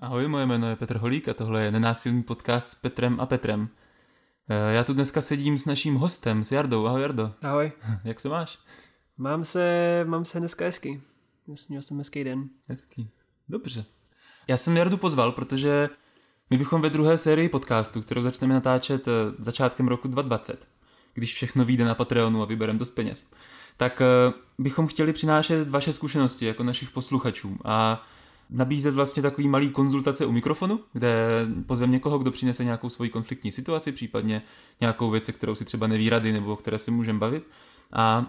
Ahoj, moje jméno je Petr Holík a tohle je nenásilný podcast s Petrem a Petrem. Eh, Já tu dneska sedím s naším hostem, s Jardou. Ahoj Jardo, Ahoj. jak se máš? Mám se, mám se dneska hezky. Měl jsem hezký den. Hezký. Dobře. Já jsem Jardu pozval, protože my bychom ve druhé sérii podcastu, kterou začneme natáčet eh, začátkem roku 2020, když všechno vyjde na Patreonu a vybereme dost peněz, tak eh, bychom chtěli přinášet vaše zkušenosti jako našich posluchačů a nabízet vlastně takový malý konzultace u mikrofonu, kde pozveme někoho, kdo přinese nějakou svoji konfliktní situaci, případně nějakou věc, kterou si třeba neví rady nebo o které se můžeme bavit. A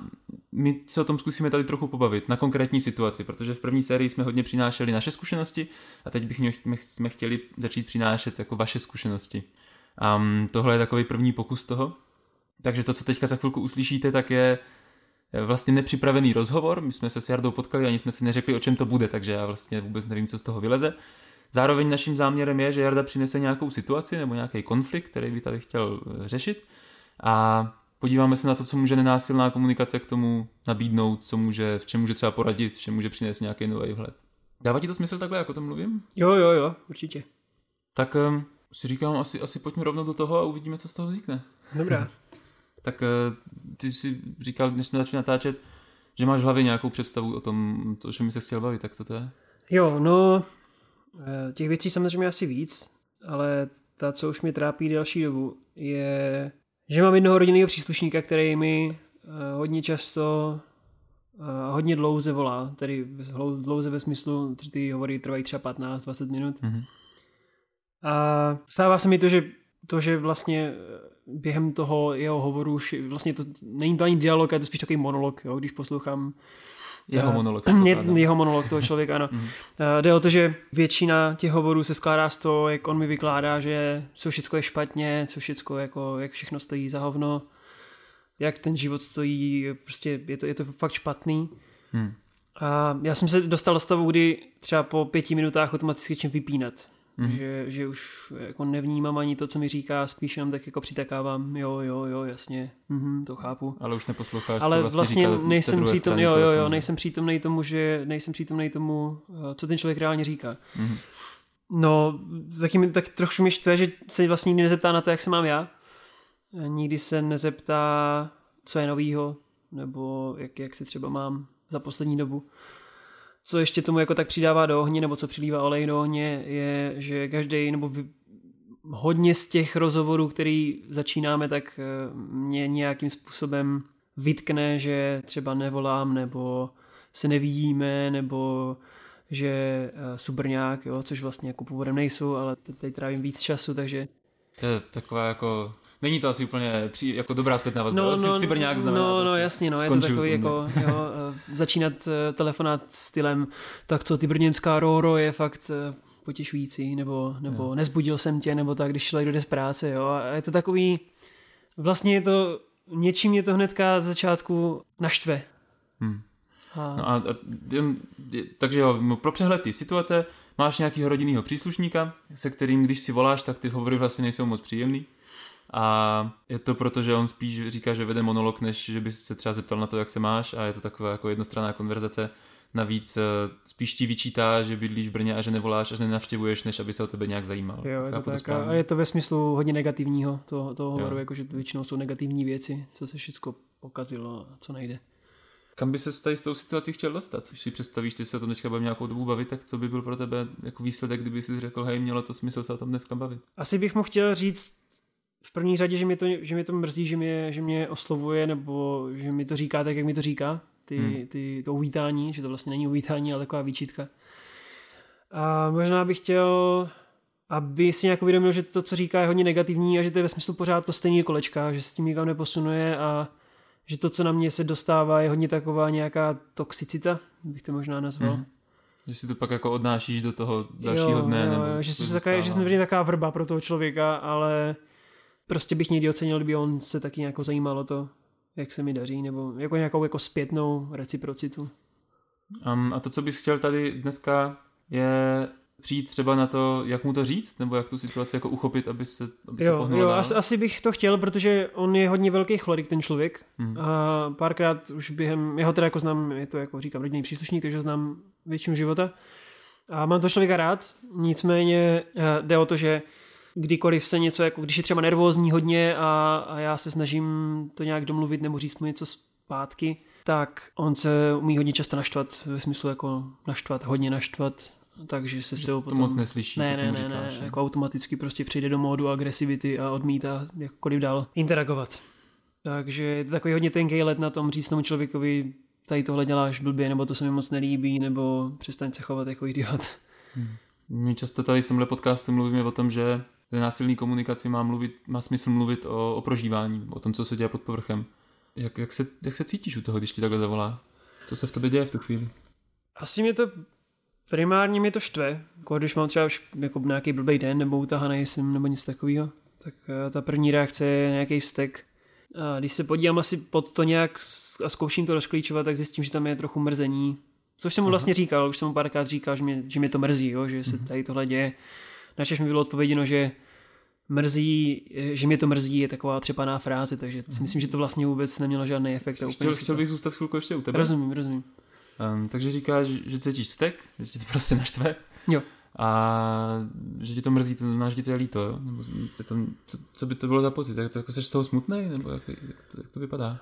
my se o tom zkusíme tady trochu pobavit na konkrétní situaci, protože v první sérii jsme hodně přinášeli naše zkušenosti a teď bych jsme chtěli začít přinášet jako vaše zkušenosti. A tohle je takový první pokus toho. Takže to, co teďka za chvilku uslyšíte, tak je vlastně nepřipravený rozhovor. My jsme se s Jardou potkali, ani jsme si neřekli, o čem to bude, takže já vlastně vůbec nevím, co z toho vyleze. Zároveň naším záměrem je, že Jarda přinese nějakou situaci nebo nějaký konflikt, který by tady chtěl řešit a podíváme se na to, co může nenásilná komunikace k tomu nabídnout, co může, v čem může třeba poradit, v čem může přinést nějaký nový vhled. Dává ti to smysl takhle, jako to mluvím? Jo, jo, jo, určitě. Tak um, si říkám, asi, asi pojďme rovnou do toho a uvidíme, co z toho vznikne. Dobrá. tak uh, ty jsi říkal, než jsme začali natáčet, že máš v hlavě nějakou představu o tom, o čem se chtěl bavit, tak co to je? Jo, no, eh, těch věcí samozřejmě asi víc, ale ta, co už mě trápí delší dobu, je, že mám jednoho rodinného příslušníka, který mi eh, hodně často a hodně dlouze volá, tedy dlouze ve smyslu, že ty hovory trvají třeba 15-20 minut. Mm-hmm. A stává se mi to, že to, že vlastně během toho jeho hovoru, vlastně to není to ani dialog, je to spíš takový monolog, jo, když poslouchám jeho monolog. Je, jeho monolog toho člověka, ano. mm. Jde o to, že většina těch hovorů se skládá z toho, jak on mi vykládá, že co všechno je špatně, co všechno, jako, jak všechno stojí za hovno, jak ten život stojí, prostě je to, je to fakt špatný. Hmm. A já jsem se dostal do stavu, kdy třeba po pěti minutách automaticky začnu vypínat. Mm. Že, že už jako nevnímám ani to, co mi říká, spíš jenom tak jako přitakávám, jo, jo, jo, jasně, mhm, to chápu. Ale už neposloucháš, Ale co vlastně, vlastně říká nejsem přítomný, jo, jo, jo, nejsem přítomný tomu, že nejsem přítomný tomu, eh, co ten člověk reálně říká. Mm. No, taky mi tak trochu mi štve, že se vlastně nikdy nezeptá na to, jak se mám já. Nikdy se nezeptá, co je novýho, nebo jak, jak se třeba mám za poslední dobu co ještě tomu jako tak přidává do ohně, nebo co přilívá olej do ohně, je, že každý, nebo vy, hodně z těch rozhovorů, který začínáme, tak eh, mě nějakým způsobem vytkne, že třeba nevolám, nebo se nevidíme, nebo že uh, subrňák, jo, což vlastně jako původem nejsou, ale teď trávím víc času, takže... To je taková jako Není to asi úplně při, jako dobrá zpětná vazba. No, no, Cyberňák znamená. No, no, jasně, no, je to takový jako, jo, eh, začínat eh, telefonát stylem, tak co ty brněnská roro je fakt eh, potěšující, nebo, nebo jo. nezbudil jsem tě, nebo tak, když člověk jde z práce, jo, a je to takový, vlastně je to, něčím je to hnedka z začátku naštve. Hmm. A... No a, a, takže jo, no, pro přehled ty situace máš nějakého rodinného příslušníka, se kterým, když si voláš, tak ty hovory vlastně nejsou moc příjemný. A je to proto, že on spíš říká, že vede monolog, než že by se třeba zeptal na to, jak se máš a je to taková jako jednostranná konverzace. Navíc eh, spíš ti vyčítá, že bydlíš v Brně a že nevoláš a že nenavštěvuješ, než aby se o tebe nějak zajímal. Jo, je to tak. To a je to ve smyslu hodně negativního toho, toho hovoru, jakože většinou jsou negativní věci, co se všechno pokazilo a co nejde. Kam by se tady s tou situací chtěl dostat? Když si představíš, ty se o tom teďka budeme nějakou dobu bavit, tak co by byl pro tebe jako výsledek, kdyby si řekl, hej, mělo to smysl se o tom dneska bavit? Asi bych mu chtěl říct v první řadě, že mě to, že mě to mrzí, že mě, že mě oslovuje, nebo že mi to říká tak, jak mi to říká, ty, hmm. ty, to uvítání, že to vlastně není uvítání, ale taková výčitka. A možná bych chtěl, aby si nějak uvědomil, že to, co říká, je hodně negativní a že to je ve smyslu pořád to stejné kolečka, že se tím nikam neposunuje a že to, co na mě se dostává, je hodně taková nějaká toxicita, bych to možná nazval. Hmm. Že si to pak jako odnášíš do toho dalšího jo, dne. Jo, nebo že, to taková, že jsem taková vrba pro toho člověka, ale prostě bych někdy ocenil, kdyby on se taky nějak zajímal o to, jak se mi daří, nebo jako nějakou jako zpětnou reciprocitu. Um, a to, co bys chtěl tady dneska, je přijít třeba na to, jak mu to říct, nebo jak tu situaci jako uchopit, aby se, aby jo, se jo, asi, asi, bych to chtěl, protože on je hodně velký chlorik, ten člověk. Hmm. A párkrát už během, jeho teda jako znám, je to jako říkám rodinný příslušník, takže znám většinu života. A mám to člověka rád, nicméně eh, jde o to, že kdykoliv se něco, jako když je třeba nervózní hodně a, a já se snažím to nějak domluvit nebo říct mu něco zpátky, tak on se umí hodně často naštvat, ve smyslu jako naštvat, hodně naštvat, takže se s toho potom... To moc neslyší, ne, to ne, ne, říkáš, ne, jako automaticky prostě přijde do módu agresivity a odmítá jakkoliv dál interagovat. Takže je to takový hodně tenký let na tom říct tomu člověkovi, tady tohle děláš blbě, nebo to se mi moc nelíbí, nebo přestaň se chovat jako idiot. Hmm. My často tady v tomhle podcastu mluvíme o tom, že ve násilné komunikaci má, mluvit, má smysl mluvit o, o prožívání, o tom, co se děje pod povrchem. Jak, jak, se, jak se cítíš u toho, když ti takhle zavolá? Co se v tobě děje v tu chvíli? Asi mě to primárně mě to štve, jako když mám třeba už jako nějaký blbý den nebo utahaný jsem nebo něco takového, tak eh, ta první reakce je nějaký vztek. A když se podívám asi pod to nějak a zkouším to rozklíčovat, tak zjistím, že tam je trochu mrzení. Což jsem mu vlastně říkal, už jsem mu párkrát říkal, že mě, že mě to mrzí, jo, že se mhm. tady tohle děje. Načež mi bylo odpověděno, že mrzí, že mě to mrzí, je taková třepaná fráze, takže si myslím, že to vlastně vůbec nemělo žádný efekt. Chtěl, chtěl bych zůstat chvilku ještě u tebe. Rozumím, rozumím. Um, takže říkáš, že cítíš vztek, že ti to prostě naštve. Jo. A že ti to mrzí, to znamená, že ti to je líto, jo? Nebo je to, co, co, by to bylo za pocit? Jak to, jako jsi z toho smutný? Nebo jak, jak, to, jak to vypadá?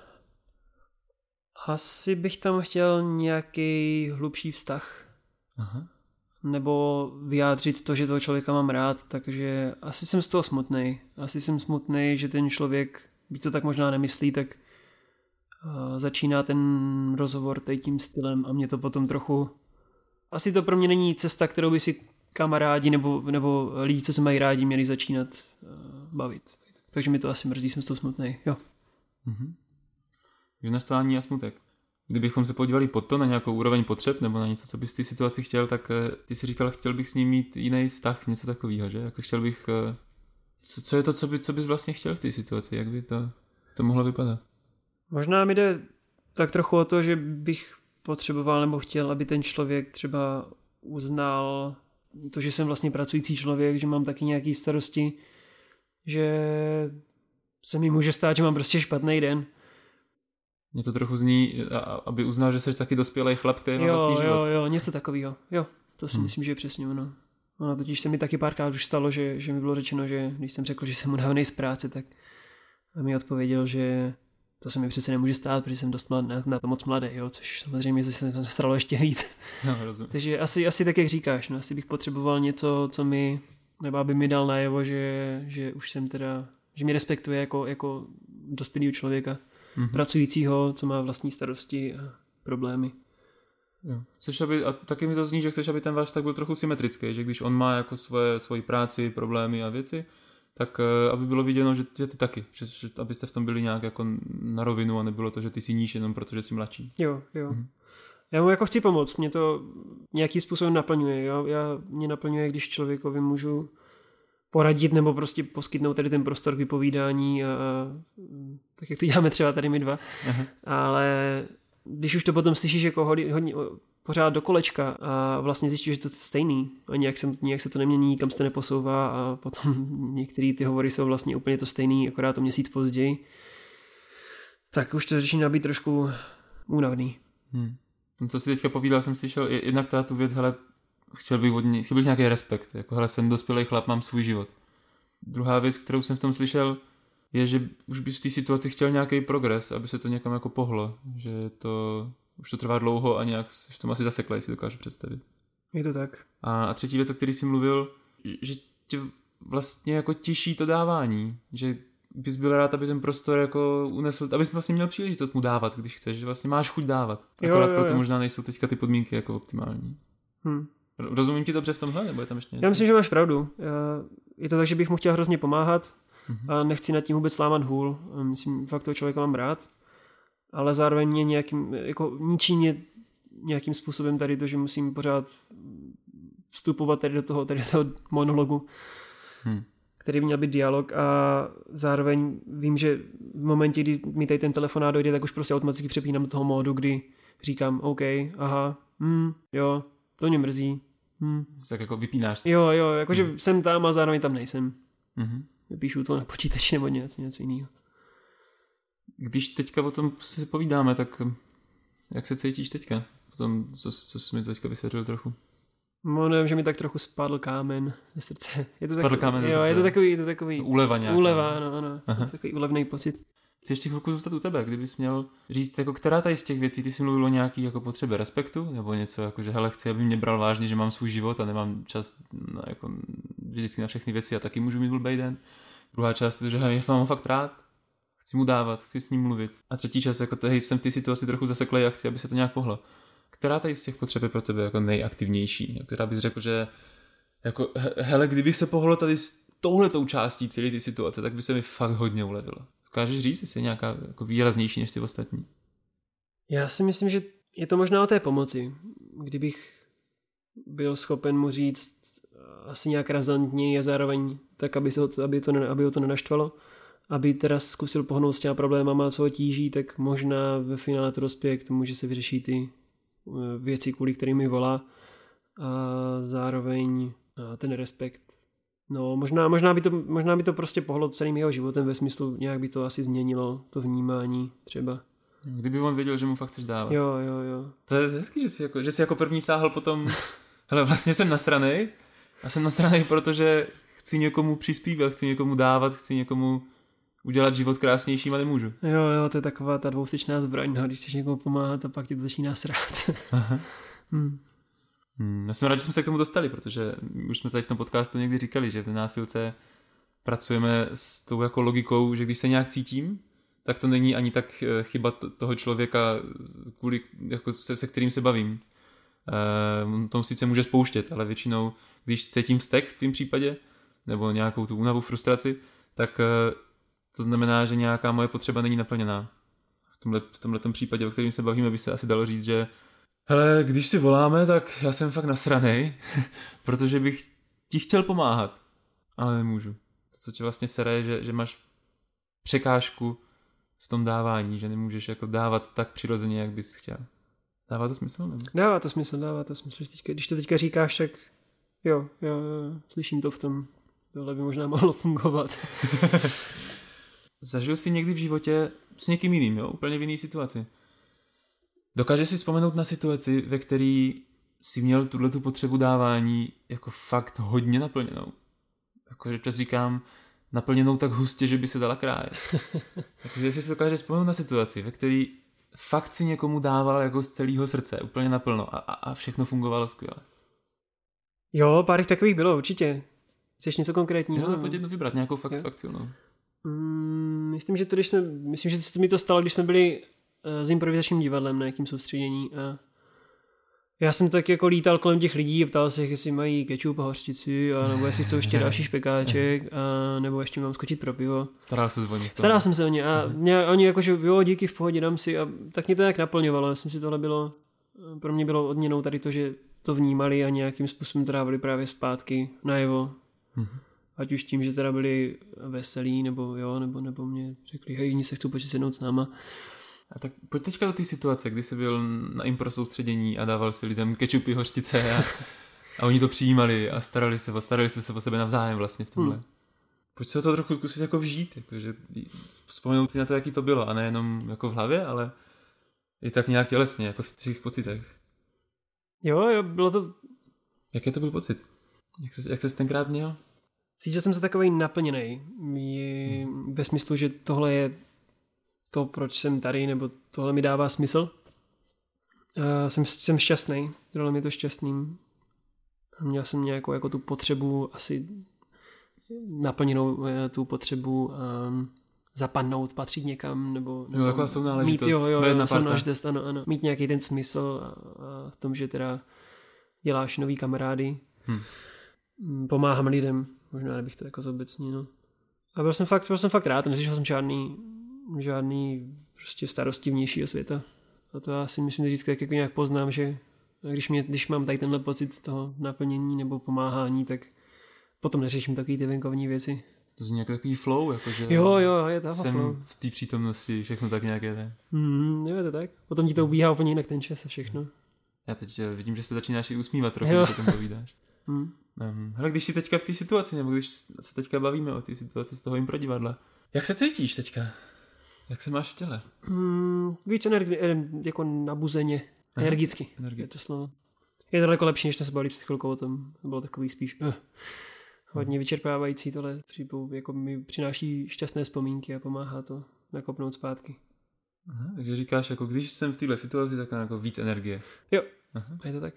Asi bych tam chtěl nějaký hlubší vztah. Aha. Nebo vyjádřit to, že toho člověka mám rád, takže asi jsem z toho smutný. Asi jsem smutný, že ten člověk, by to tak možná nemyslí, tak začíná ten rozhovor tady tím stylem a mě to potom trochu... Asi to pro mě není cesta, kterou by si kamarádi nebo, nebo lidi, co se mají rádi, měli začínat uh, bavit. Takže mi to asi mrzí, jsem z toho smutný. Jo. Mm-hmm. Takže naštvání a smutek. Kdybychom se podívali pod to na nějakou úroveň potřeb nebo na něco, co bys v té situaci chtěl, tak eh, ty si říkal, chtěl bych s ním mít jiný vztah, něco takového, že? Jako chtěl bych... Eh, co, co je to, co, by, co bys vlastně chtěl v té situaci? Jak by to, to mohlo vypadat? Možná mi jde tak trochu o to, že bych potřeboval nebo chtěl, aby ten člověk třeba uznal to, že jsem vlastně pracující člověk, že mám taky nějaký starosti, že se mi může stát, že mám prostě špatný den. Mně to trochu zní, aby uznal, že jsi taky dospělý chlap, který má vlastní život. Jo, jo, něco takového. Jo, to si hmm. myslím, že je přesně ono. Ono totiž se mi taky párkrát už stalo, že, že mi bylo řečeno, že když jsem řekl, že jsem unavený z práce, tak mi odpověděl, že to se mi přece nemůže stát, protože jsem dost mladý, na to moc mladý, jo, což samozřejmě se nasralo ještě víc. No, rozumím. Takže asi, asi tak, jak říkáš, no, asi bych potřeboval něco, co mi, nebo aby mi dal najevo, že, že už jsem teda, že mi respektuje jako, jako dospělého člověka, mm-hmm. pracujícího, co má vlastní starosti a problémy. Jo. Chceš, aby, a taky mi to zní, že chceš, aby ten váš tak byl trochu symetrický, že když on má jako svoje, svoji práci, problémy a věci, tak eh, aby bylo viděno, že, že ty taky, že, že abyste v tom byli nějak jako na rovinu a nebylo to, že ty si níž jenom protože jsi mladší. Jo, jo. Mhm. Já mu jako chci pomoct, mě to nějakým způsobem naplňuje. Jo? Já, mě naplňuje, když člověkovi můžu poradit nebo prostě poskytnout tady ten prostor k vypovídání a, tak jak to děláme třeba tady my dva. Aha. Ale když už to potom slyšíš jako hodně, hodně pořád do kolečka a vlastně zjistíš, že to je stejný a nějak se, nějak se to nemění, nikam se to neposouvá a potom některé ty hovory jsou vlastně úplně to stejný, akorát to měsíc později, tak už to začíná být trošku únavný. Hmm. Co si teďka povídal, jsem slyšel jednak ta tu věc, hele, chtěl bych od ní, chtěl bych nějaký respekt, jako hele, jsem dospělý chlap, mám svůj život. Druhá věc, kterou jsem v tom slyšel, je, že už bys v té situaci chtěl nějaký progres, aby se to někam jako pohlo, že to už to trvá dlouho a nějak v tom asi zasekla, si dokážu představit. Je to tak. A, a třetí věc, o který jsi mluvil, že tě vlastně jako těší to dávání, že bys byl rád, aby ten prostor jako unesl, abys vlastně měl příležitost mu dávat, když chceš, že vlastně máš chuť dávat. Akorát jo, jo, jo. proto možná nejsou teďka ty podmínky jako optimální. Hmm. Rozumím ti dobře v tomhle, nebo je tam ještě něco? Já myslím, že máš pravdu. Je to tak, že bych mu chtěl hrozně pomáhat mm-hmm. a nechci nad tím vůbec lámat hůl. Myslím, fakt toho člověka mám rád ale zároveň mě nějakým, jako ničí mě nějakým způsobem tady to, že musím pořád vstupovat tady do toho, tady do toho monologu, hmm. který by měl být dialog a zároveň vím, že v momentě, kdy mi tady ten telefonát dojde, tak už prostě automaticky přepínám do toho módu, kdy říkám OK, aha, hm, jo, to mě mrzí. Hm. Tak jako vypínáš se. Jo, jo, jakože hmm. jsem tam a zároveň tam nejsem. Hmm. Vypíšu to na počítači nebo něco, něco jiného. Když teďka o tom si povídáme, tak jak se cítíš teďka? Potom, co, co jsi mi teďka vysvětlil trochu? No nevím, že mi tak trochu spadl kámen ze srdce. Je to Spadl takový, kámen ze jo, je to takový, je to takový Úleva nějaká. úleva, ano, ano. Aha. Je to takový úlevný pocit. Chci ještě chvilku zůstat u tebe, kdybys měl říct, jako která tady z těch věcí, ty jsi mluvil o nějaký jako potřebě respektu, nebo něco jako, že hele, chci, aby mě bral vážně, že mám svůj život a nemám čas na, jako, vždycky na všechny věci a taky můžu mít blbej den. Druhá část že hej, mám fakt rád, chci mu dávat, chci s ním mluvit. A třetí část, jako hej, jsem v té situaci trochu zaseklej a chci, aby se to nějak pohlo. Která tady z těch potřeb je pro tebe jako nejaktivnější? Která bys řekl, že jako, he- hele, kdybych se pohlo tady s touhletou částí celé ty situace, tak by se mi fakt hodně ulevilo. Dokážeš říct, jestli je nějaká jako výraznější než ty ostatní? Já si myslím, že je to možná o té pomoci. Kdybych byl schopen mu říct eh, asi nějak razantněji a zároveň tak, aby, se ho, aby, to, aby ho to nenaštvalo, aby teda zkusil pohnout s těma problémama, co ho tíží, tak možná ve finále to dospěje k tomu, že se vyřeší ty eh, věci, kvůli kterými volá a zároveň ten respekt. No, možná, možná, by to, možná by to prostě pohlo celým jeho životem ve smyslu, nějak by to asi změnilo to vnímání třeba. Kdyby on věděl, že mu fakt chceš dávat. Jo, jo, jo. To je hezký, že jsi jako, že jsi jako první sáhl potom, hele, vlastně jsem nasranej a jsem nasranej, protože chci někomu přispívat, chci někomu dávat, chci někomu udělat život krásnějším a nemůžu. Jo, jo, to je taková ta dvousečná zbraň, no, když chceš někomu pomáhat a pak ti to začíná srát. hmm. Hmm, já jsem rád, že jsme se k tomu dostali, protože už jsme tady v tom podcastu někdy říkali, že v násilce pracujeme s tou jako logikou, že když se nějak cítím, tak to není ani tak eh, chyba toho člověka, kvůli, jako se, se kterým se bavím. Eh, on to sice může spouštět, ale většinou, když cítím vztek v tvém případě, nebo nějakou tu únavu, frustraci, tak eh, to znamená, že nějaká moje potřeba není naplněná. V tomhle, v tomhle případě, o kterém se bavíme, by se asi dalo říct, že Hele, když si voláme, tak já jsem fakt nasranej, protože bych ti chtěl pomáhat, ale nemůžu. To, co tě vlastně sere, je, že, že máš překážku v tom dávání, že nemůžeš jako dávat tak přirozeně, jak bys chtěl. Dává to smysl? Nebo? Dává to smysl, dává to smysl. Teďka, když to teďka říkáš, tak jo, jo, jo, slyším to v tom. Tohle by možná mohlo fungovat. Zažil jsi někdy v životě s někým jiným, jo? úplně v jiné situaci. Dokážeš si vzpomenout na situaci, ve které jsi měl tuhle tu potřebu dávání jako fakt hodně naplněnou. Jako, že čas říkám, naplněnou tak hustě, že by se dala krájet. Takže jestli si dokážeš vzpomenout na situaci, ve které fakt si někomu dával jako z celého srdce, úplně naplno a, a, a všechno fungovalo skvěle. Jo, pár jich takových bylo, určitě. Chceš něco konkrétního? Jo, pojď jednu vybrat, nějakou fakt, Jo. fakt silnou. Mm, myslím, že to, když jsme, myslím, že se mi to stalo, když jsme byli s improvizačním divadlem na nějakým soustředění a já jsem tak jako lítal kolem těch lidí a ptal se jich, jestli mají kečup a hořčici, a nebo jestli chcou ještě další špekáček, a nebo ještě mám skočit pro pivo. Staral se o ně. Staral jsem se o ně a mě, oni jakože jo, díky v pohodě, dám si a tak mě to nějak naplňovalo. Já jsem si tohle bylo, pro mě bylo odměnou tady to, že to vnímali a nějakým způsobem to dávali právě zpátky najevo. Mhm. Ať už tím, že teda byli veselí, nebo jo, nebo, nebo mě řekli, hej, se chci počít sednout s náma. A tak pojď teďka do té situace, kdy jsi byl na impro soustředění a dával si lidem kečupy, hořčice a, a oni to přijímali a starali se, starali se, o sebe navzájem vlastně v tomhle. Hmm. Pojď se to trochu zkusit jako vžít, jakože vzpomenout si na to, jaký to bylo a nejenom jako v hlavě, ale i tak nějak tělesně, jako v svých pocitech. Jo, jo, bylo to, Jaký to byl pocit? Jak jsi, jak jsi tenkrát měl? cítil jsem se takový naplněný. Je, ve smyslu, že tohle je to, proč jsem tady, nebo tohle mi dává smysl. A jsem, jsem šťastný, dělalo mi to šťastným. A měl jsem nějakou jako tu potřebu asi naplněnou eh, tu potřebu um, zapadnout, patřit někam, nebo, nebo taková sounáležitost, mít, jo, jo, jo, sounáležitost, ano, ano. Mít nějaký ten smysl a, a v tom, že teda děláš nový kamarády, Hm. Mm, pomáhám lidem, možná nebych to jako zobecnil. No. A byl jsem fakt, byl jsem fakt rád, neslyšel jsem žádný, žádný prostě starosti vnějšího světa. A to já si myslím, že vždycky tak jako nějak poznám, že když, mě, když mám tady tenhle pocit toho naplnění nebo pomáhání, tak potom neřeším takový ty venkovní věci. To zní jako takový flow, jakože Jo, jo, je to jsem flow. v té přítomnosti, všechno tak nějak jede. Mm, jo, je to tak. Potom ti to ubíhá úplně jinak ten čas a všechno. Já teď eh, vidím, že se začínáš i usmívat trochu, Jo. když se tam povídáš. Mm. Um, hele, když jsi teďka v té situaci, nebo když se teďka bavíme o té situaci z toho impro divadla, jak se cítíš teďka? Jak se máš v těle? Mm, víc energi- eh, jako nabuzeně, Aha. energicky, Energie. je to slovo. Je to daleko lepší, než jsme se bavili před chvilkou o tom. To bylo takový spíš uh, hodně vyčerpávající tohle. Jako mi přináší šťastné vzpomínky a pomáhá to nakopnout zpátky. Aha, takže říkáš, jako když jsem v této situaci, tak mám jako víc energie. Jo, Aha. je to tak.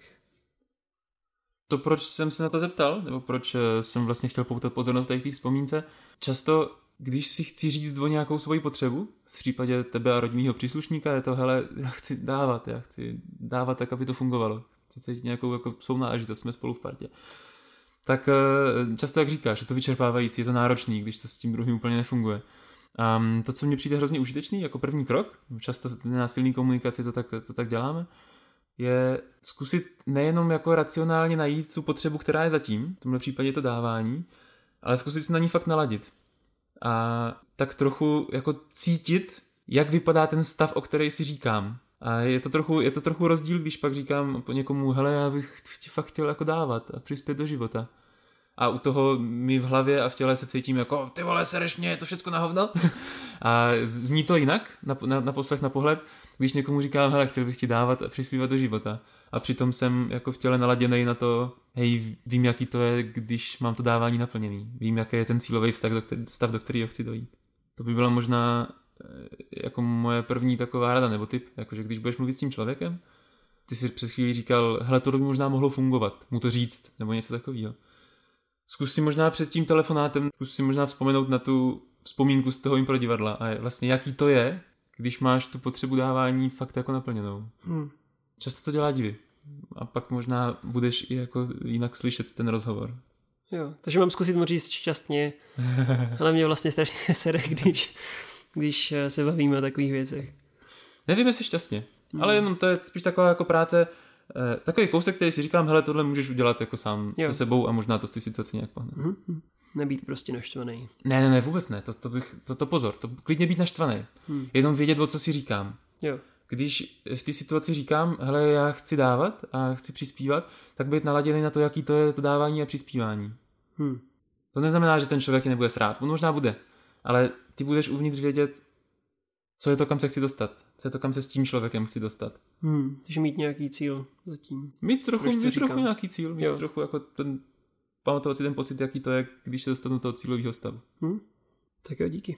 To, proč jsem se na to zeptal, nebo proč eh, jsem vlastně chtěl poutat pozornost tady k té vzpomínce, často, když si chci říct o nějakou svoji potřebu, v případě tebe a rodinného příslušníka je to, hele, já chci dávat, já chci dávat tak, aby to fungovalo. Chci cítit nějakou jako sounáležitost, jsme spolu v partě. Tak eh, často, jak říkáš, je to vyčerpávající, je to náročný, když to s tím druhým úplně nefunguje. Um, to, co mě přijde hrozně užitečný, jako první krok, často v násilné komunikaci to tak, to tak děláme, je zkusit nejenom jako racionálně najít tu potřebu, která je zatím, v tomhle případě to dávání, ale zkusit si na ní fakt naladit. A tak trochu jako cítit, jak vypadá ten stav, o který si říkám. A je to trochu, je to trochu rozdíl, když pak říkám po někomu, hele, já bych ti fakt chtěl jako dávat a přispět do života a u toho mi v hlavě a v těle se cítím jako ty vole, sereš mě, je to všechno na hovno. a zní to jinak, na, na, na poslech, na pohled, když někomu říkám, hele, chtěl bych ti dávat a přispívat do života. A přitom jsem jako v těle naladěný na to, hej, vím, jaký to je, když mám to dávání naplněný. Vím, jaký je ten cílový vztah, do který, stav, do kterého chci dojít. To by byla možná eh, jako moje první taková rada nebo typ, jakože když budeš mluvit s tím člověkem, ty si před chvílí říkal, hele, to by možná mohlo fungovat, mu to říct, nebo něco takového zkus si možná před tím telefonátem, zkus si možná vzpomenout na tu vzpomínku z toho improdivadla a vlastně jaký to je, když máš tu potřebu dávání fakt jako naplněnou. Hmm. Často to dělá divy. A pak možná budeš i jako jinak slyšet ten rozhovor. Jo, takže mám zkusit mu říct šťastně, ale mě vlastně strašně sere, když, když se bavíme o takových věcech. Nevím, jestli šťastně, hmm. ale jenom to je spíš taková jako práce, eh, takový kousek, který si říkám, hele, tohle můžeš udělat jako sám jo. se sebou a možná to v té situaci nějak pohne. Mm-hmm. Nebýt prostě naštvaný. Ne, ne, ne, vůbec ne, to, to, bych, to, to pozor, to klidně být naštvaný. Hmm. Jenom vědět, o co si říkám. Jo. Když v té situaci říkám, hele, já chci dávat a chci přispívat, tak být naladěný na to, jaký to je to dávání a přispívání. Hmm. To neznamená, že ten člověk nebude srát, on možná bude, ale ty budeš uvnitř vědět, co je to, kam se chci dostat. Co je to, kam se s tím člověkem chci dostat. Hmm, takže mít nějaký cíl zatím. Mít trochu, mít trochu nějaký cíl, mít jo. trochu jako ten, pamatovat si ten pocit, jaký to je, když se dostanu do toho cílového stavu. Hmm. Tak jo, díky.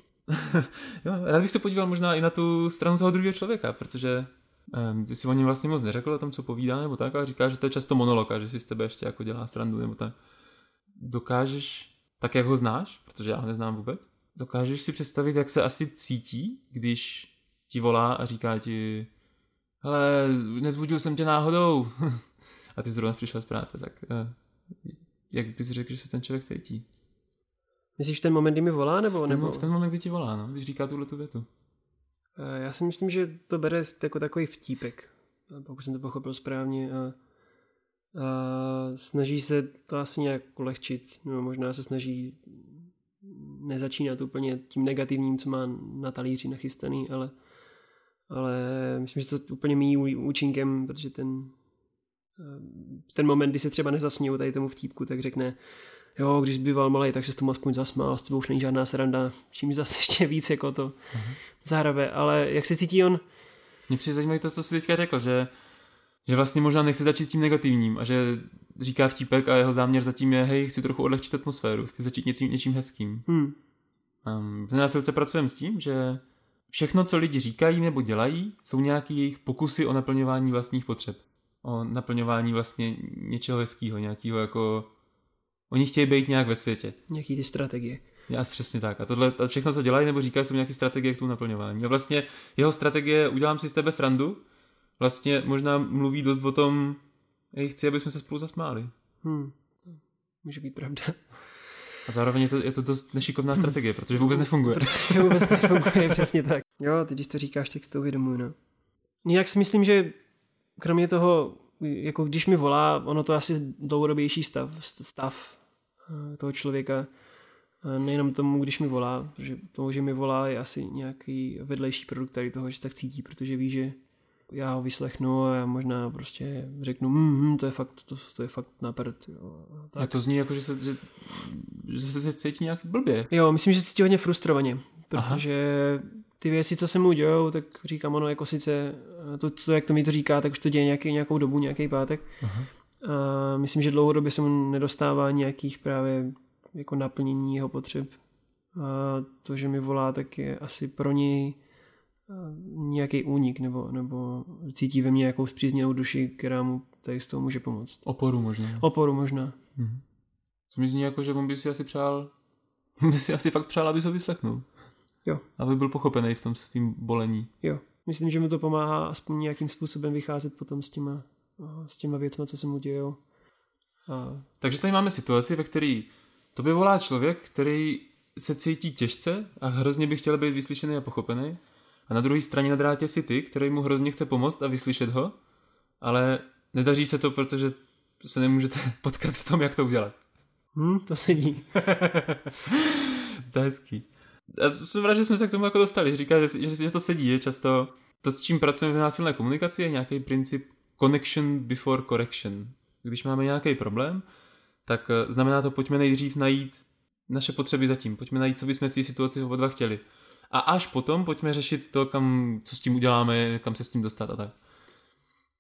Jo, rád bych se podíval možná i na tu stranu toho druhého člověka, protože um, ty si o něm vlastně moc neřekl o tom, co povídá nebo tak, ale říká, že to je často monolog a že si z tebe ještě jako dělá srandu nebo tak. Dokážeš, tak jak ho znáš, protože já ho neznám vůbec, dokážeš si představit, jak se asi cítí, když ti volá a říká ti hele, nezbudil jsem tě náhodou a ty zrovna přišel z práce, tak uh, jak bys řekl, že se ten člověk cítí? Myslíš v ten moment, kdy mi volá? Nebo, v, ten, nebo... v ten moment, kdy ti volá, no, když říká tuhle tu větu. Eh, já si myslím, že to bere jako takový vtípek, pokud jsem to pochopil správně. A, a snaží se to asi nějak ulehčit, nebo možná se snaží nezačínat úplně tím negativním, co má na talíři nachystaný, ale, ale myslím, že to úplně míjí účinkem, protože ten, ten moment, kdy se třeba nezasmějou tady tomu vtípku, tak řekne, jo, když býval malý, tak se s tomu aspoň zasmál, s tebou už není žádná sranda, čím zase ještě víc jako to uh-huh. zahrabe, ale jak se cítí on? Mě přijde zajímavé to, co jsi teďka řekl, že, že vlastně možná nechce začít tím negativním a že říká vtípek a jeho záměr zatím je, hej, chci trochu odlehčit atmosféru, chci začít něčím, něčím hezkým. Hmm. Um, v násilce pracujeme s tím, že všechno, co lidi říkají nebo dělají, jsou nějaký jejich pokusy o naplňování vlastních potřeb. O naplňování vlastně něčeho hezkého, nějakého jako... Oni chtějí být nějak ve světě. Nějaký ty strategie. Já přesně tak. A tohle, a všechno, co dělají nebo říkají, jsou nějaké strategie k tomu naplňování. A vlastně jeho strategie, udělám si z tebe srandu, vlastně možná mluví dost o tom, Ej, chci, aby jsme se spolu zasmáli. Hmm. Může být pravda. A zároveň je to, je to dost nešikovná strategie, protože vůbec nefunguje. Protože vůbec nefunguje, přesně tak. Jo, teď když to říkáš, tak si to uvědomuji, no. Jinak si myslím, že kromě toho, jako když mi volá, ono to asi dlouhodobější stav, stav eh, toho člověka, nejenom tomu, když mi volá, protože to, že mi volá, je asi nějaký vedlejší produkt tady toho, že se tak cítí, protože ví, že já ho vyslechnu a já možná prostě řeknu, mm, to je fakt, to, to je fakt na prd. Jo, tak. A to zní jako, že se, že, že se cítí nějak blbě. Jo, myslím, že se cítí hodně frustrovaně, protože Aha. Ty věci, co se mu dějou, tak říkám, ono jako sice, to, to, jak to mi to říká, tak už to děje nějaký, nějakou dobu, nějaký pátek, Aha. A myslím, že dlouhodobě se mu nedostává nějakých právě jako naplnění jeho potřeb. A to, že mi volá, tak je asi pro něj nějaký únik nebo, nebo cítí ve mně nějakou zpřízněnou duši, která mu tady z toho může pomoct. Oporu možná. Oporu možná. Mhm. Co mi zní jako, že on by si asi přál, by si asi fakt přál, aby ho vyslechnul. Jo. Aby byl pochopený v tom svým bolení. Jo. Myslím, že mu to pomáhá aspoň nějakým způsobem vycházet potom s těma, s těma věcmi, co se mu dějou. A... Takže tady máme situaci, ve které to by volá člověk, který se cítí těžce a hrozně by chtěl být vyslyšený a pochopený. A na druhé straně na drátě si ty, který mu hrozně chce pomoct a vyslyšet ho, ale nedaří se to, protože se nemůžete potkat v tom, jak to udělat. Hmm, to sedí. to je hezký. Já jsem rád, že jsme se k tomu jako dostali. Říká, že, že, že to sedí, je často to, s čím pracujeme v násilné komunikaci, je nějaký princip connection before correction. Když máme nějaký problém, tak eh, znamená to, pojďme nejdřív najít naše potřeby zatím, pojďme najít, co bychom v té situaci oba dva chtěli. A až potom pojďme řešit to, kam, co s tím uděláme, kam se s tím dostat a tak.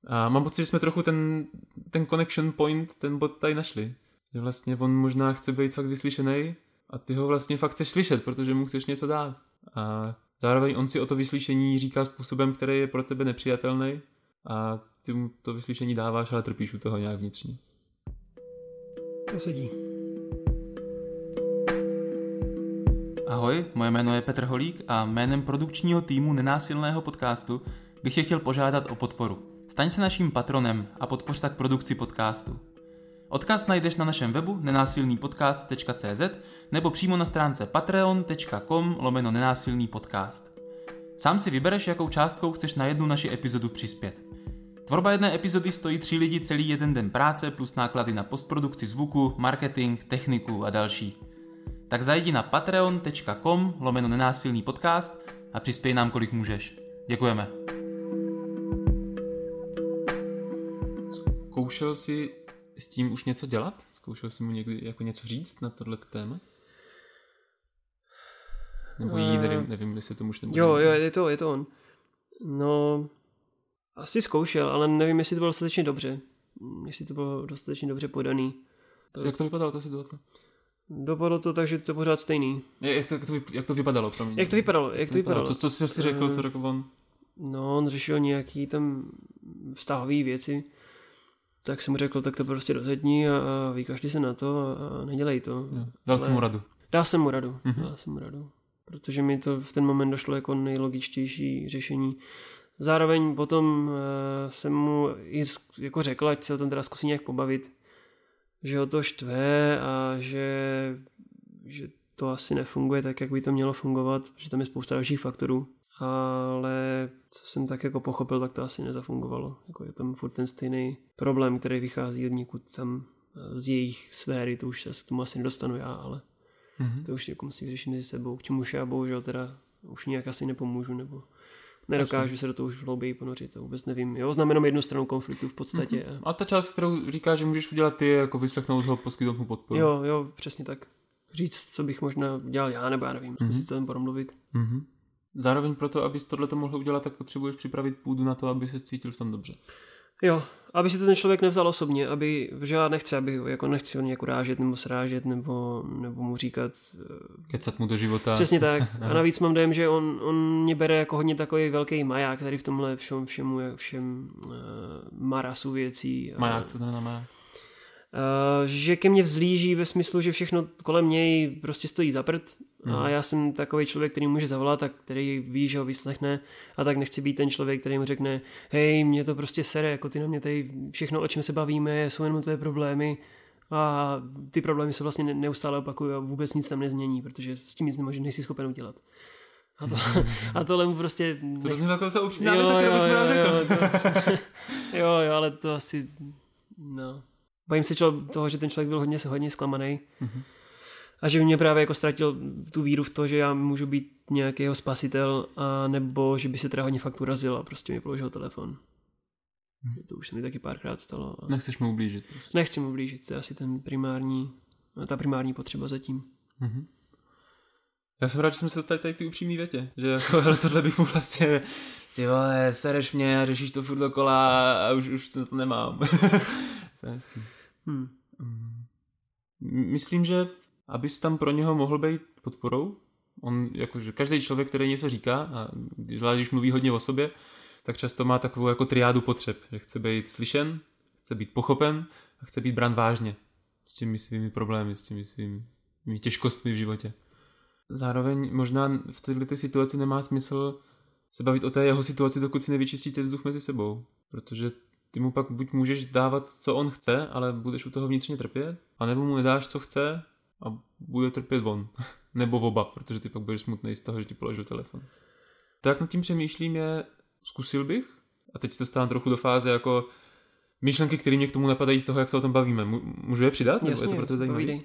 A mám pocit, že jsme trochu ten, ten connection point, ten bod tady našli. Že vlastně on možná chce být fakt vyslyšený a ty ho vlastně fakt chceš slyšet, protože mu chceš něco dát. A zároveň on si o to vyslyšení říká způsobem, který je pro tebe nepřijatelný a ty mu to vyslyšení dáváš, ale trpíš u toho nějak vnitřně. To sedí. Ahoj, moje jméno je Petr Holík a jménem produkčního týmu Nenásilného podcastu bych je chtěl požádat o podporu. Staň se naším patronem a podpoř tak produkci podcastu. Odkaz najdeš na našem webu nenásilnýpodcast.cz nebo přímo na stránce patreon.com lomeno nenásilný podcast. Sám si vybereš, jakou částkou chceš na jednu naši epizodu přispět. Tvorba jedné epizody stojí tři lidi celý jeden den práce plus náklady na postprodukci zvuku, marketing, techniku a další. Tak zajdi na patreon.com lomeno nenásilný podcast a přispěj nám kolik můžeš. Děkujeme. Zkoušel jsi s tím už něco dělat? Zkoušel jsi mu někdy jako něco říct na tohle téma? Nebo jí, nevím, eh, nevím, jestli to už nebo Jo, jo, je to, je to on. No, asi zkoušel, ale nevím, jestli to bylo dostatečně dobře. Jestli to bylo dostatečně dobře podaný. Jak to vypadalo, ta situace? Dopadlo to tak, že to pořád stejný. Jak to, jak to, jak to vypadalo, promiň? Jak to vypadalo, jak to vypadalo? Co, co jsi si řekl, co řekl on? No, on řešil nějaký tam vztahové věci. Tak jsem mu řekl, tak to prostě rozhodni a, a vykašli se na to a, a nedělej to. Jo. Dal jsem mu radu. Dal jsem mu radu, mm-hmm. dal jsem mu radu. Protože mi to v ten moment došlo jako nejlogičtější řešení. Zároveň potom uh, jsem mu i jako řekl, ať se o tom teda zkusí nějak pobavit, že ho to štve a že, že to asi nefunguje tak, jak by to mělo fungovat, že tam je spousta dalších faktorů. Ale co jsem tak jako pochopil, tak to asi nezafungovalo. Jako je tam furt ten stejný problém, který vychází od někud tam eh, z jejich sféry, to už se k tomu asi nedostanu já, ale mm-hmm. to už jako musí řešit mezi sebou, k čemuž já bohužel teda už nějak asi nepomůžu, nebo Nedokážu se do toho už hlouběji ponořit, to vůbec nevím. Jo, znamenám jednu stranu konfliktu v podstatě. Mm-hmm. A ta část, kterou říká, že můžeš udělat ty, jako vyslechnout ho, poskytnout mu podporu. Jo, jo, přesně tak. Říct, co bych možná dělal já, nebo já nevím, zkusit mm-hmm. to tam promluvit. Mm-hmm. Zároveň proto, abys tohle to mohl udělat, tak potřebuješ připravit půdu na to, aby se cítil v tom dobře. Jo, aby si to ten člověk nevzal osobně, aby, že já nechci, aby jako nechci ho nějak urážet nebo srážet nebo, nebo mu říkat... Eh, Kecat mu do života. Přesně tak. A navíc mám dojem, že on, on mě bere jako hodně takový velký maják, který v tomhle všem, všemu, všem uh, marasu věcí. Maják, co znamená maják? Uh, že ke mně vzlíží ve smyslu, že všechno kolem něj prostě stojí za prd Hmm. A já jsem takový člověk, který může zavolat a který ví, že ho vyslechne a tak nechci být ten člověk, který mu řekne, hej, mě to prostě sere, jako ty na mě tady všechno, o čem se bavíme, jsou jenom tvé problémy a ty problémy se vlastně neustále opakují a vůbec nic tam nezmění, protože s tím nic nemůže, nejsi schopen udělat. A, to, a tohle mu prostě... To nech... jako se upřímná, jo, jo, jo, jo, jo, to, jo, jo, ale to asi... No. Bojím se člo, toho, že ten člověk byl hodně, hodně zklamaný. Mm-hmm a že mě právě jako ztratil tu víru v to, že já můžu být nějaký jeho spasitel, a nebo že by se teda hodně fakt urazil a prostě mi položil telefon. Hmm. To už se mi taky párkrát stalo. A... Nechceš mu ublížit? Nechci mu ublížit, to je asi ten primární, ta primární potřeba zatím. Mm-hmm. Já jsem rád, že jsme se dostali tady k ty upřímné větě, že jako, tohle bych mu vlastně, ty vole, sereš mě a řešíš to furt dokola a už, už to nemám. To je hezký. Hmm. Mm. Myslím, že abys tam pro něho mohl být podporou, on jakože každý člověk, který něco říká, a zvlášť když mluví hodně o sobě, tak často má takovou jako triádu potřeb, že chce být slyšen, chce být pochopen a chce být brán vážně s těmi svými problémy, s těmi svými těžkostmi v životě. Zároveň možná v této situaci nemá smysl se bavit o té jeho situaci, dokud si nevyčistíte vzduch mezi sebou. Protože ty mu pak buď můžeš dávat, co on chce, ale budeš u toho vnitřně trpět, anebo mu nedáš, co chce a bude trpět on. nebo oba, protože ty pak budeš smutný z toho, že ti položil telefon. To, jak nad tím přemýšlím, je, zkusil bych, a teď se dostávám trochu do fáze jako myšlenky, které mě k tomu napadají z toho, jak se o tom bavíme. Můžu je přidat? Jasně, nebo je to pro zajímavé?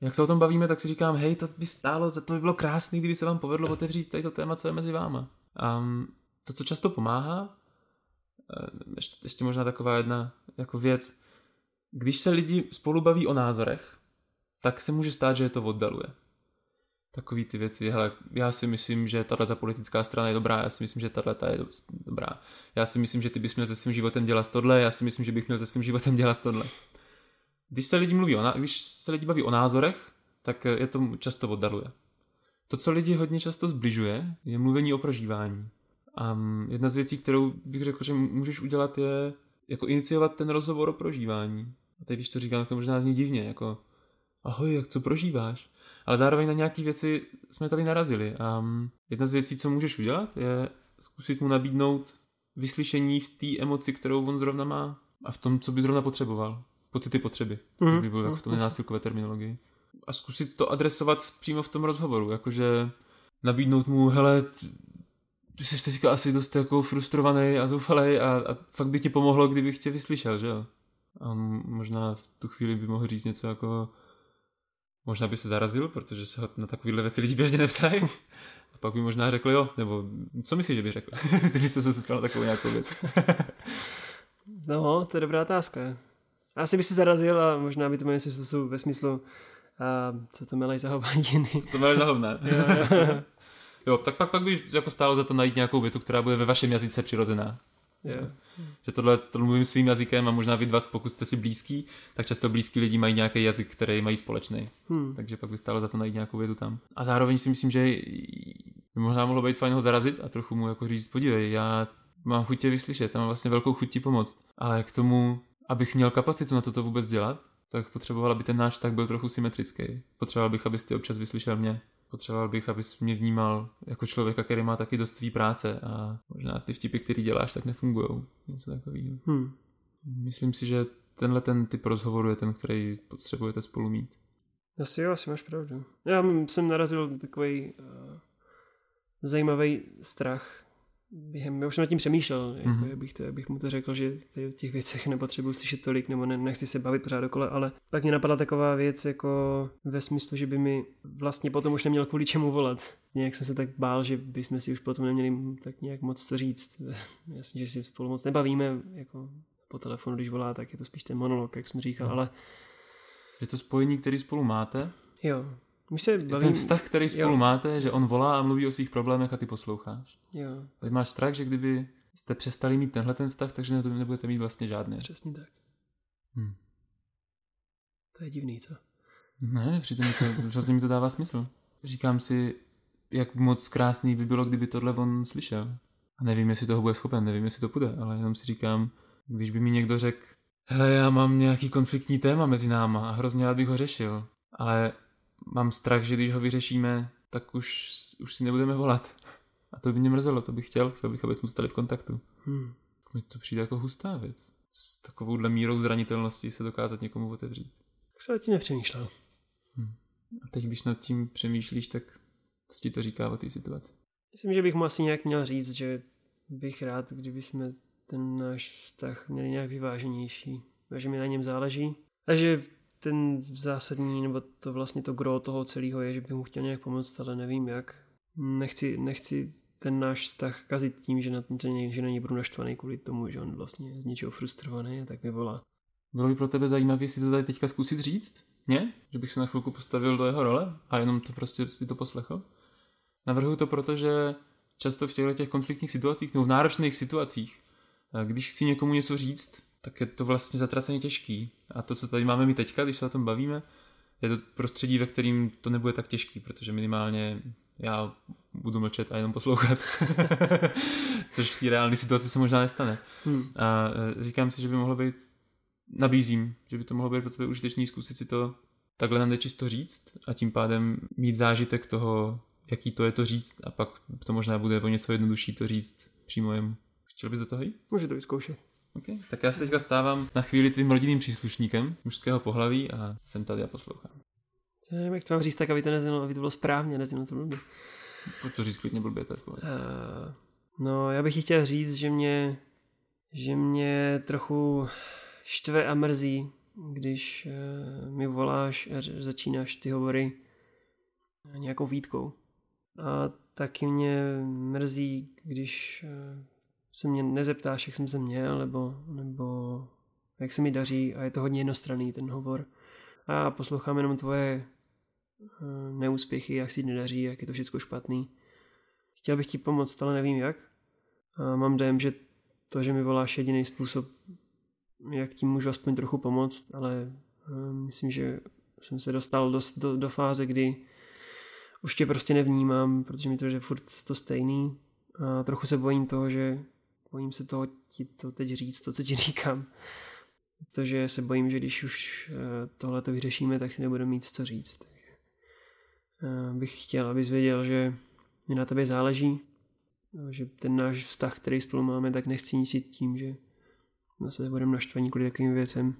Jak se o tom bavíme, tak si říkám, hej, to by stálo, to by bylo krásné, kdyby se vám povedlo otevřít tady to téma, co je mezi váma. Um, to, co často pomáhá, eh, ještě, ještě možná taková jedna jako věc, když se lidi spolu baví o názorech, tak se může stát, že je to oddaluje. Takový ty věci, hele, já si myslím, že tato politická strana je dobrá, já si myslím, že tato je dobrá. Já si myslím, že ty bys měl se svým životem dělat tohle, já si myslím, že bych měl se svým životem dělat tohle. Když se lidi mluví o, když se lidi baví o názorech, tak je to často oddaluje. To, co lidi hodně často zbližuje, je mluvení o prožívání. A jedna z věcí, kterou bych řekl, že můžeš udělat, je jako iniciovat ten rozhovor o prožívání. A teď, když to říkám, to možná zní divně, jako ahoj, jak co prožíváš? Ale zároveň na nějaké věci jsme tady narazili. A jedna z věcí, co můžeš udělat, je zkusit mu nabídnout vyslyšení v té emoci, kterou on zrovna má a v tom, co by zrovna potřeboval. Pocity potřeby, mm-hmm. by byl jako v tom nenásilkové terminologii a zkusit to adresovat v, přímo v tom rozhovoru, jakože nabídnout mu, hele, ty jsi teďka asi dost jako frustrovaný a zoufalý a, a fakt by ti pomohlo, kdybych tě vyslyšel, že jo? A možná v tu chvíli by mohl říct něco jako možná by se zarazil, protože se ho na takovéhle věci lidi běžně neptají. A pak by možná řekl jo, nebo co myslíš, že by řekl, kdyby se setkal takovou nějakou věc. no, to je dobrá otázka. Asi by si zarazil a možná by to mělo smysl ve smyslu, a co to měli za hovadiny? Co to měli za hovna? jo, tak pak, pak by jako stálo za to najít nějakou větu, která bude ve vašem jazyce přirozená. Yeah. Že tohle, tohle mluvím svým jazykem a možná vy dva, pokud jste si blízký, tak často blízký lidi mají nějaký jazyk, který mají společný. Hmm. Takže pak by stálo za to najít nějakou větu tam. A zároveň si myslím, že by možná mohlo být fajn ho zarazit a trochu mu jako říct, podívej, já mám chuť tě vyslyšet, já mám vlastně velkou chuť ti pomoct, ale k tomu, abych měl kapacitu na toto vůbec dělat, tak potřeboval, aby ten náš tak byl trochu symetrický. Potřeboval bych, abys ty občas vyslyšel mě. Potřeboval bych, abys mě vnímal jako člověka, který má taky dost svý práce a možná ty vtipy, který děláš, tak nefungují. Něco takového. Hmm. Myslím si, že tenhle ten typ rozhovoru je ten, který potřebujete spolu mít. Asi jo, asi máš pravdu. Já jsem narazil takový uh, zajímavý strach během, já už jsem nad tím přemýšlel, mm-hmm. jako, jak, bych to, jak bych mu to řekl, že tady o těch věcech nepotřebuji slyšet tolik, nebo ne, nechci se bavit pořád okolo, ale pak mě napadla taková věc, jako ve smyslu, že by mi vlastně potom už neměl kvůli čemu volat. Nějak jsem se tak bál, že bychom si už potom neměli tak nějak moc co říct. Jasně, že si spolu moc nebavíme, jako po telefonu, když volá, tak je to spíš ten monolog, jak jsem říkal, mm. ale... Je to spojení, který spolu máte? Jo, my se bavím... Ten vztah, který spolu jo. máte, že on volá a mluví o svých problémech a ty posloucháš. Jo. Teď máš strach, že kdyby jste přestali mít tenhle ten vztah, takže nebudete mít vlastně žádný. Přesně tak. Hmm. To je divný, co? Ne, přitom to, vlastně mi to dává smysl. Říkám si, jak moc krásný by bylo, kdyby tohle on slyšel. A nevím, jestli toho bude schopen, nevím, jestli to půjde, ale jenom si říkám, když by mi někdo řekl, hele, já mám nějaký konfliktní téma mezi náma a hrozně rád bych ho řešil, ale mám strach, že když ho vyřešíme, tak už, už si nebudeme volat. A to by mě mrzelo, to bych chtěl, chtěl bych, aby jsme stali v kontaktu. Hmm. Mi to přijde jako hustá věc. S takovouhle mírou zranitelnosti se dokázat někomu otevřít. Tak se o tím nepřemýšlel. Hmm. A teď, když nad tím přemýšlíš, tak co ti to říká o té situaci? Myslím, že bych mu asi nějak měl říct, že bych rád, kdyby jsme ten náš vztah měli nějak vyváženější. A že mi na něm záleží. A že ten zásadní, nebo to vlastně to gro toho celého je, že bych mu chtěl nějak pomoct, ale nevím jak. Nechci, nechci ten náš vztah kazit tím, že na, že na něj budu naštvaný kvůli tomu, že on vlastně z něčeho frustrovaný a tak mi volá. Bylo by pro tebe zajímavé si to tady teďka zkusit říct? Ne? Že bych se na chvilku postavil do jeho role a jenom to prostě si to poslechl? Navrhuji to proto, že často v těchto těch konfliktních situacích nebo v náročných situacích, když chci někomu něco říct, tak je to vlastně zatraceně těžký. A to, co tady máme my teďka, když se o tom bavíme, je to prostředí, ve kterým to nebude tak těžký, protože minimálně já budu mlčet a jenom poslouchat. Což v té reálné situaci se možná nestane. Hmm. A e, říkám si, že by mohlo být, nabízím, že by to mohlo být pro tebe užitečný zkusit si to takhle nám čisto říct a tím pádem mít zážitek toho, jaký to je to říct a pak to možná bude o něco jednodušší to říct přímo jemu. Chtěl bys do toho jít? Můžu to vyzkoušet. Okay. Tak já se teďka stávám na chvíli tvým rodinným příslušníkem mužského pohlaví a jsem tady a poslouchám. Já nevím, jak to mám říct tak, aby to, neznělo, aby to bylo správně, neznělo to blbě. To říct klidně blbě, tak uh, No, já bych chtěl říct, že mě, že mě trochu štve a mrzí, když uh, mi voláš a začínáš ty hovory nějakou výtkou. A taky mě mrzí, když uh, se mě nezeptáš, jak jsem se měl, nebo, nebo jak se mi daří a je to hodně jednostranný ten hovor. A poslouchám jenom tvoje eh, neúspěchy, jak si nedaří, jak je to všechno špatný. Chtěl bych ti pomoct, ale nevím jak. A mám dojem, že to, že mi voláš jediný způsob, jak ti můžu aspoň trochu pomoct, ale eh, myslím, že jsem se dostal do, do, do fáze, kdy už tě prostě nevnímám, protože mi to je furt to stejný. A trochu se bojím toho, že bojím se toho ti to teď říct, to, co ti říkám. Protože se bojím, že když už eh, tohle to vyřešíme, tak si nebudeme mít co říct. Takže eh, bych chtěl, abys věděl, že mi na tebe záleží, že ten náš vztah, který spolu máme, tak nechci nic tím, že se budeme naštvaní kvůli takovým věcem.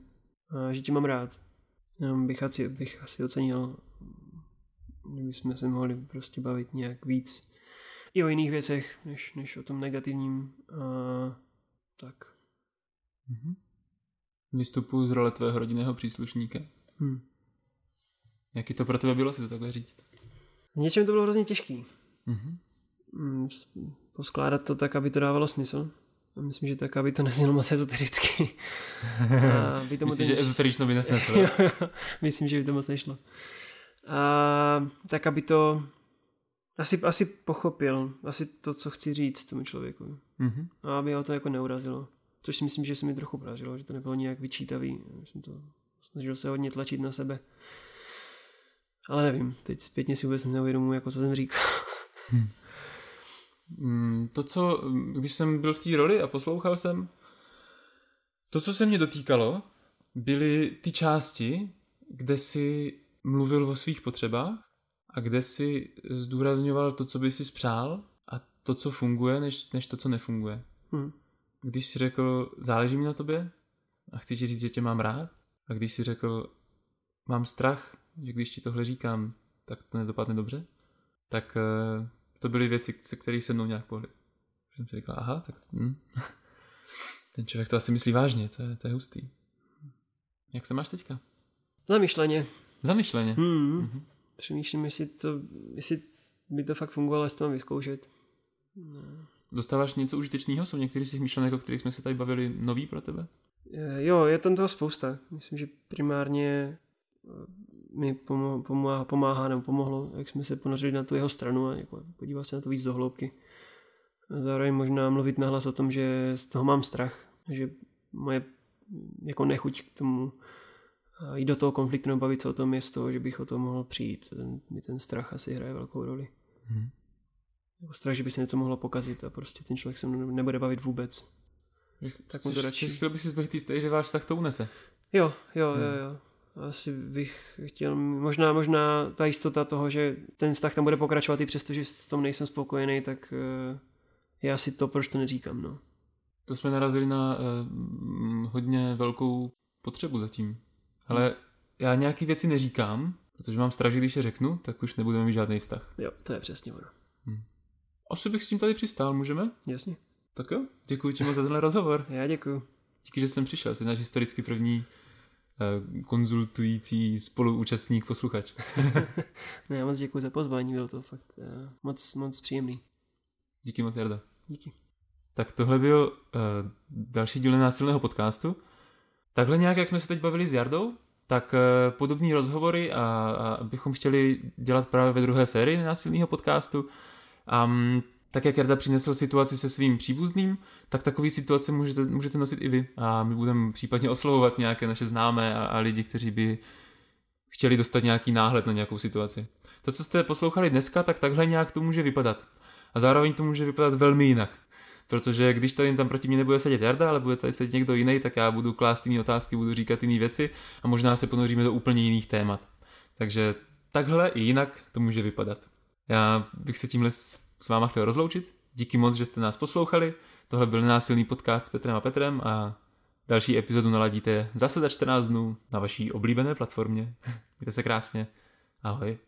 A že tě mám rád. Jenom bych asi, bych asi ocenil, kdybychom se mohli prostě bavit nějak víc i o jiných věcech, než, než o tom negativním. A, tak. Mm-hmm. Vystupuji z role tvého rodinného příslušníka. Hmm. Jaký to pro tebe bylo si to takhle říct? V něčem to bylo hrozně těžký. Mm-hmm. Poskládat to tak, aby to dávalo smysl. A myslím, že tak, aby to neznělo moc ezotericky. to Myslím, ten... že ezoterično by nesneslo. myslím, že by to moc nešlo. A tak, aby to asi, asi pochopil, asi to, co chci říct tomu člověku. Mm-hmm. A aby ho to jako neurazilo. Což si myslím, že se mi trochu podařilo, že to nebylo nějak vyčítavý. Jsem to snažil se hodně tlačit na sebe. Ale nevím, teď zpětně si vůbec neuvědomuji, jako co jsem říkal. Hmm. To, co, když jsem byl v té roli a poslouchal jsem, to, co se mě dotýkalo, byly ty části, kde si mluvil o svých potřebách a kde si zdůrazňoval to, co by si spřál a to, co funguje, než, než to, co nefunguje. Hmm. Když si řekl, záleží mi na tobě a chci ti říct, že tě mám rád a když si řekl, mám strach, že když ti tohle říkám, tak to nedopadne dobře, tak uh, to byly věci, se kterých se mnou nějak pohli. Jsem si řekl, aha, tak hm. ten člověk to asi myslí vážně, to je, to je hustý. Jak se máš teďka? Zamyšleně. Zamyšleně. Hmm. Mm-hmm přemýšlím, jestli, to, jestli by to fakt fungovalo, jestli to mám vyzkoušet. No. Dostáváš něco užitečného? Jsou některé z těch myšlenek, o kterých jsme se tady bavili, nový pro tebe? Jo, je tam toho spousta. Myslím, že primárně eh, mi pomáhá, pomáhá nebo pomohlo, jak jsme se ponořili na tu jeho stranu a jako podívat se na to víc do hloubky. A zároveň možná mluvit nahlas o tom, že z toho mám strach, že moje jako nechuť k tomu jít do toho konfliktu nebo bavit se o tom je z toho, že bych o tom mohl přijít. Ten, mi ten strach asi hraje velkou roli. Hmm. Strach, že by se něco mohlo pokazit a prostě ten člověk se nebude bavit vůbec. Tak mu to radši... Chtěl bych si zbavit jistý, že váš vztah to unese. Jo, jo, hmm. jo, jo. Asi bych chtěl, možná, možná ta jistota toho, že ten vztah tam bude pokračovat i přesto, že s tom nejsem spokojený, tak uh, je asi to, proč to neříkám, no. To jsme narazili na uh, hodně velkou potřebu zatím. Ale já nějaký věci neříkám, protože mám strach, že když je řeknu, tak už nebudeme mít žádný vztah. Jo, to je přesně ono. Hmm. Asi bych s tím tady přistál, můžeme? Jasně. Tak jo, děkuji ti moc za tenhle rozhovor. Já děkuji. Díky, že jsem přišel, jsi náš historicky první uh, konzultující spoluúčastník, posluchač. no, já moc děkuji za pozvání, bylo to fakt uh, moc, moc příjemný. Díky moc, Jarda. Díky. Tak tohle byl uh, další díl násilného podcastu. Takhle nějak, jak jsme se teď bavili s Jardou, tak uh, podobní rozhovory a, a bychom chtěli dělat právě ve druhé sérii násilného podcastu. Um, tak jak Jarda přinesl situaci se svým příbuzným, tak takový situace můžete, můžete nosit i vy. A my budeme případně oslovovat nějaké naše známé a, a lidi, kteří by chtěli dostat nějaký náhled na nějakou situaci. To, co jste poslouchali dneska, tak takhle nějak to může vypadat. A zároveň to může vypadat velmi jinak. Protože když tady tam proti mě nebude sedět Jarda, ale bude tady sedět někdo jiný, tak já budu klást jiné otázky, budu říkat jiné věci a možná se ponoříme do úplně jiných témat. Takže takhle i jinak to může vypadat. Já bych se tímhle s váma chtěl rozloučit. Díky moc, že jste nás poslouchali. Tohle byl násilný podcast s Petrem a Petrem a další epizodu naladíte zase za 14 dnů na vaší oblíbené platformě. Mějte se krásně. Ahoj.